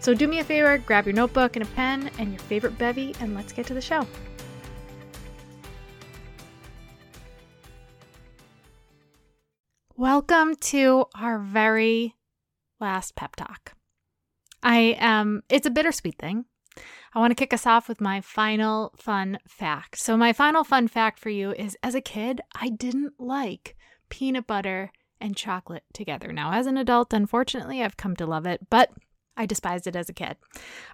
So do me a favor, grab your notebook and a pen and your favorite bevy, and let's get to the show. Welcome to our very last pep talk. I um it's a bittersweet thing. I want to kick us off with my final fun fact. So my final fun fact for you is as a kid, I didn't like peanut butter and chocolate together. Now as an adult, unfortunately, I've come to love it, but I despised it as a kid.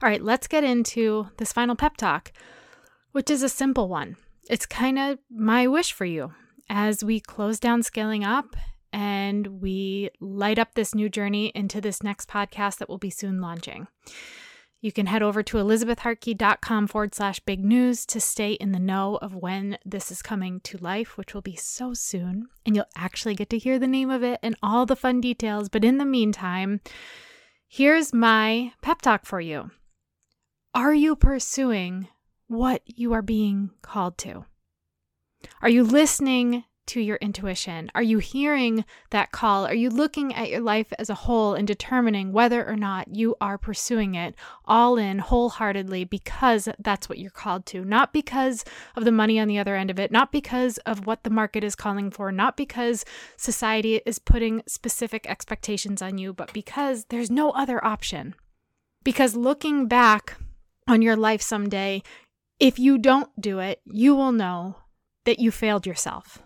All right, let's get into this final pep talk, which is a simple one. It's kind of my wish for you as we close down scaling up and we light up this new journey into this next podcast that will be soon launching. You can head over to elizabethhartke.com forward slash big news to stay in the know of when this is coming to life, which will be so soon. And you'll actually get to hear the name of it and all the fun details. But in the meantime, Here's my pep talk for you. Are you pursuing what you are being called to? Are you listening to your intuition? Are you hearing that call? Are you looking at your life as a whole and determining whether or not you are pursuing it all in wholeheartedly because that's what you're called to? Not because of the money on the other end of it, not because of what the market is calling for, not because society is putting specific expectations on you, but because there's no other option. Because looking back on your life someday, if you don't do it, you will know that you failed yourself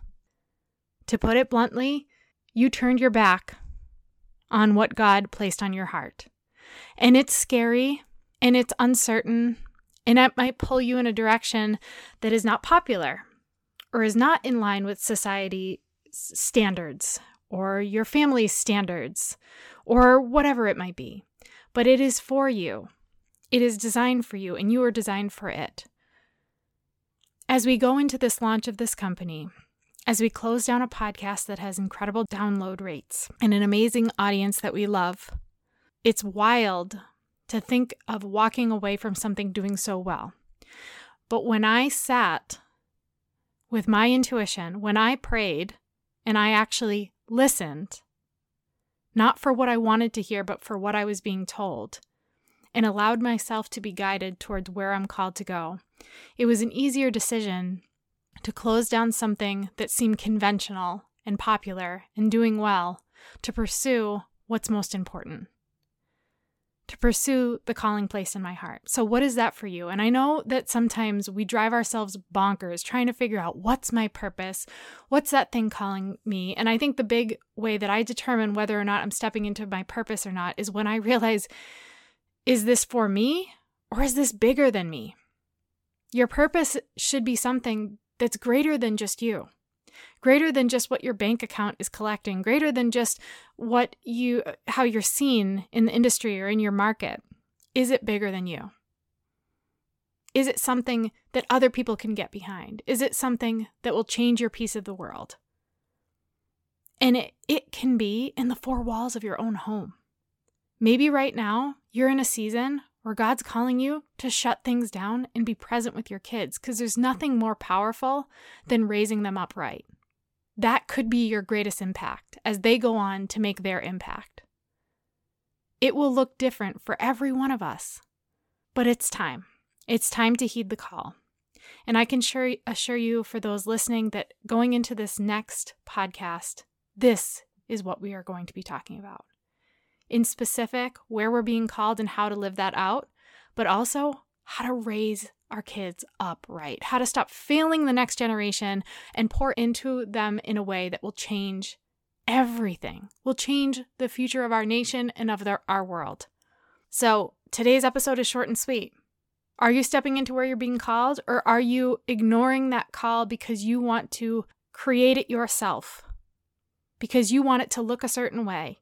to put it bluntly, you turned your back on what God placed on your heart. And it's scary and it's uncertain and it might pull you in a direction that is not popular or is not in line with society standards or your family's standards or whatever it might be. But it is for you. It is designed for you and you are designed for it. As we go into this launch of this company, as we close down a podcast that has incredible download rates and an amazing audience that we love, it's wild to think of walking away from something doing so well. But when I sat with my intuition, when I prayed and I actually listened, not for what I wanted to hear, but for what I was being told, and allowed myself to be guided towards where I'm called to go, it was an easier decision to close down something that seemed conventional and popular and doing well, to pursue what's most important, to pursue the calling place in my heart. So, what is that for you? And I know that sometimes we drive ourselves bonkers trying to figure out what's my purpose? What's that thing calling me? And I think the big way that I determine whether or not I'm stepping into my purpose or not is when I realize is this for me or is this bigger than me? Your purpose should be something that's greater than just you. Greater than just what your bank account is collecting. Greater than just what you how you're seen in the industry or in your market. Is it bigger than you? Is it something that other people can get behind? Is it something that will change your piece of the world? And it, it can be in the four walls of your own home. Maybe right now you're in a season where God's calling you to shut things down and be present with your kids because there's nothing more powerful than raising them upright. That could be your greatest impact as they go on to make their impact. It will look different for every one of us, but it's time. It's time to heed the call. And I can sure, assure you, for those listening, that going into this next podcast, this is what we are going to be talking about. In specific, where we're being called and how to live that out, but also how to raise our kids up right, how to stop failing the next generation and pour into them in a way that will change everything, will change the future of our nation and of their, our world. So today's episode is short and sweet. Are you stepping into where you're being called, or are you ignoring that call because you want to create it yourself? Because you want it to look a certain way?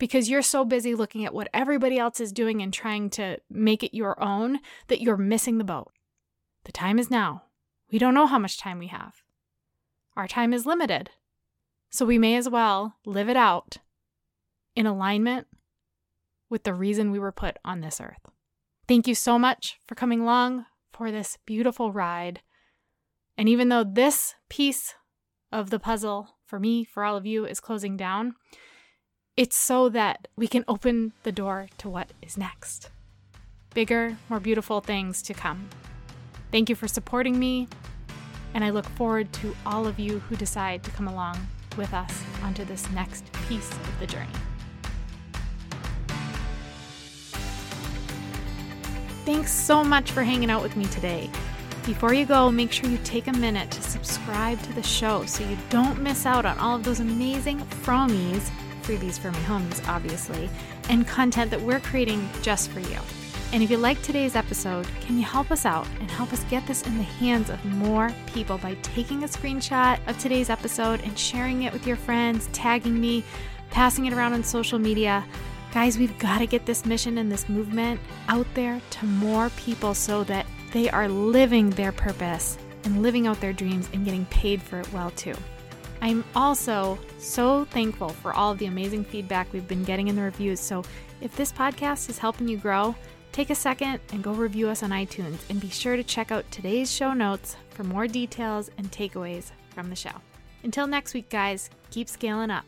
Because you're so busy looking at what everybody else is doing and trying to make it your own that you're missing the boat. The time is now. We don't know how much time we have. Our time is limited. So we may as well live it out in alignment with the reason we were put on this earth. Thank you so much for coming along for this beautiful ride. And even though this piece of the puzzle for me, for all of you, is closing down, it's so that we can open the door to what is next. Bigger, more beautiful things to come. Thank you for supporting me, and I look forward to all of you who decide to come along with us onto this next piece of the journey. Thanks so much for hanging out with me today. Before you go, make sure you take a minute to subscribe to the show so you don't miss out on all of those amazing fromies, freebies for my homies, obviously, and content that we're creating just for you. And if you like today's episode, can you help us out and help us get this in the hands of more people by taking a screenshot of today's episode and sharing it with your friends, tagging me, passing it around on social media? Guys, we've got to get this mission and this movement out there to more people so that they are living their purpose and living out their dreams and getting paid for it well, too. I'm also so thankful for all of the amazing feedback we've been getting in the reviews. So, if this podcast is helping you grow, take a second and go review us on iTunes and be sure to check out today's show notes for more details and takeaways from the show. Until next week, guys, keep scaling up.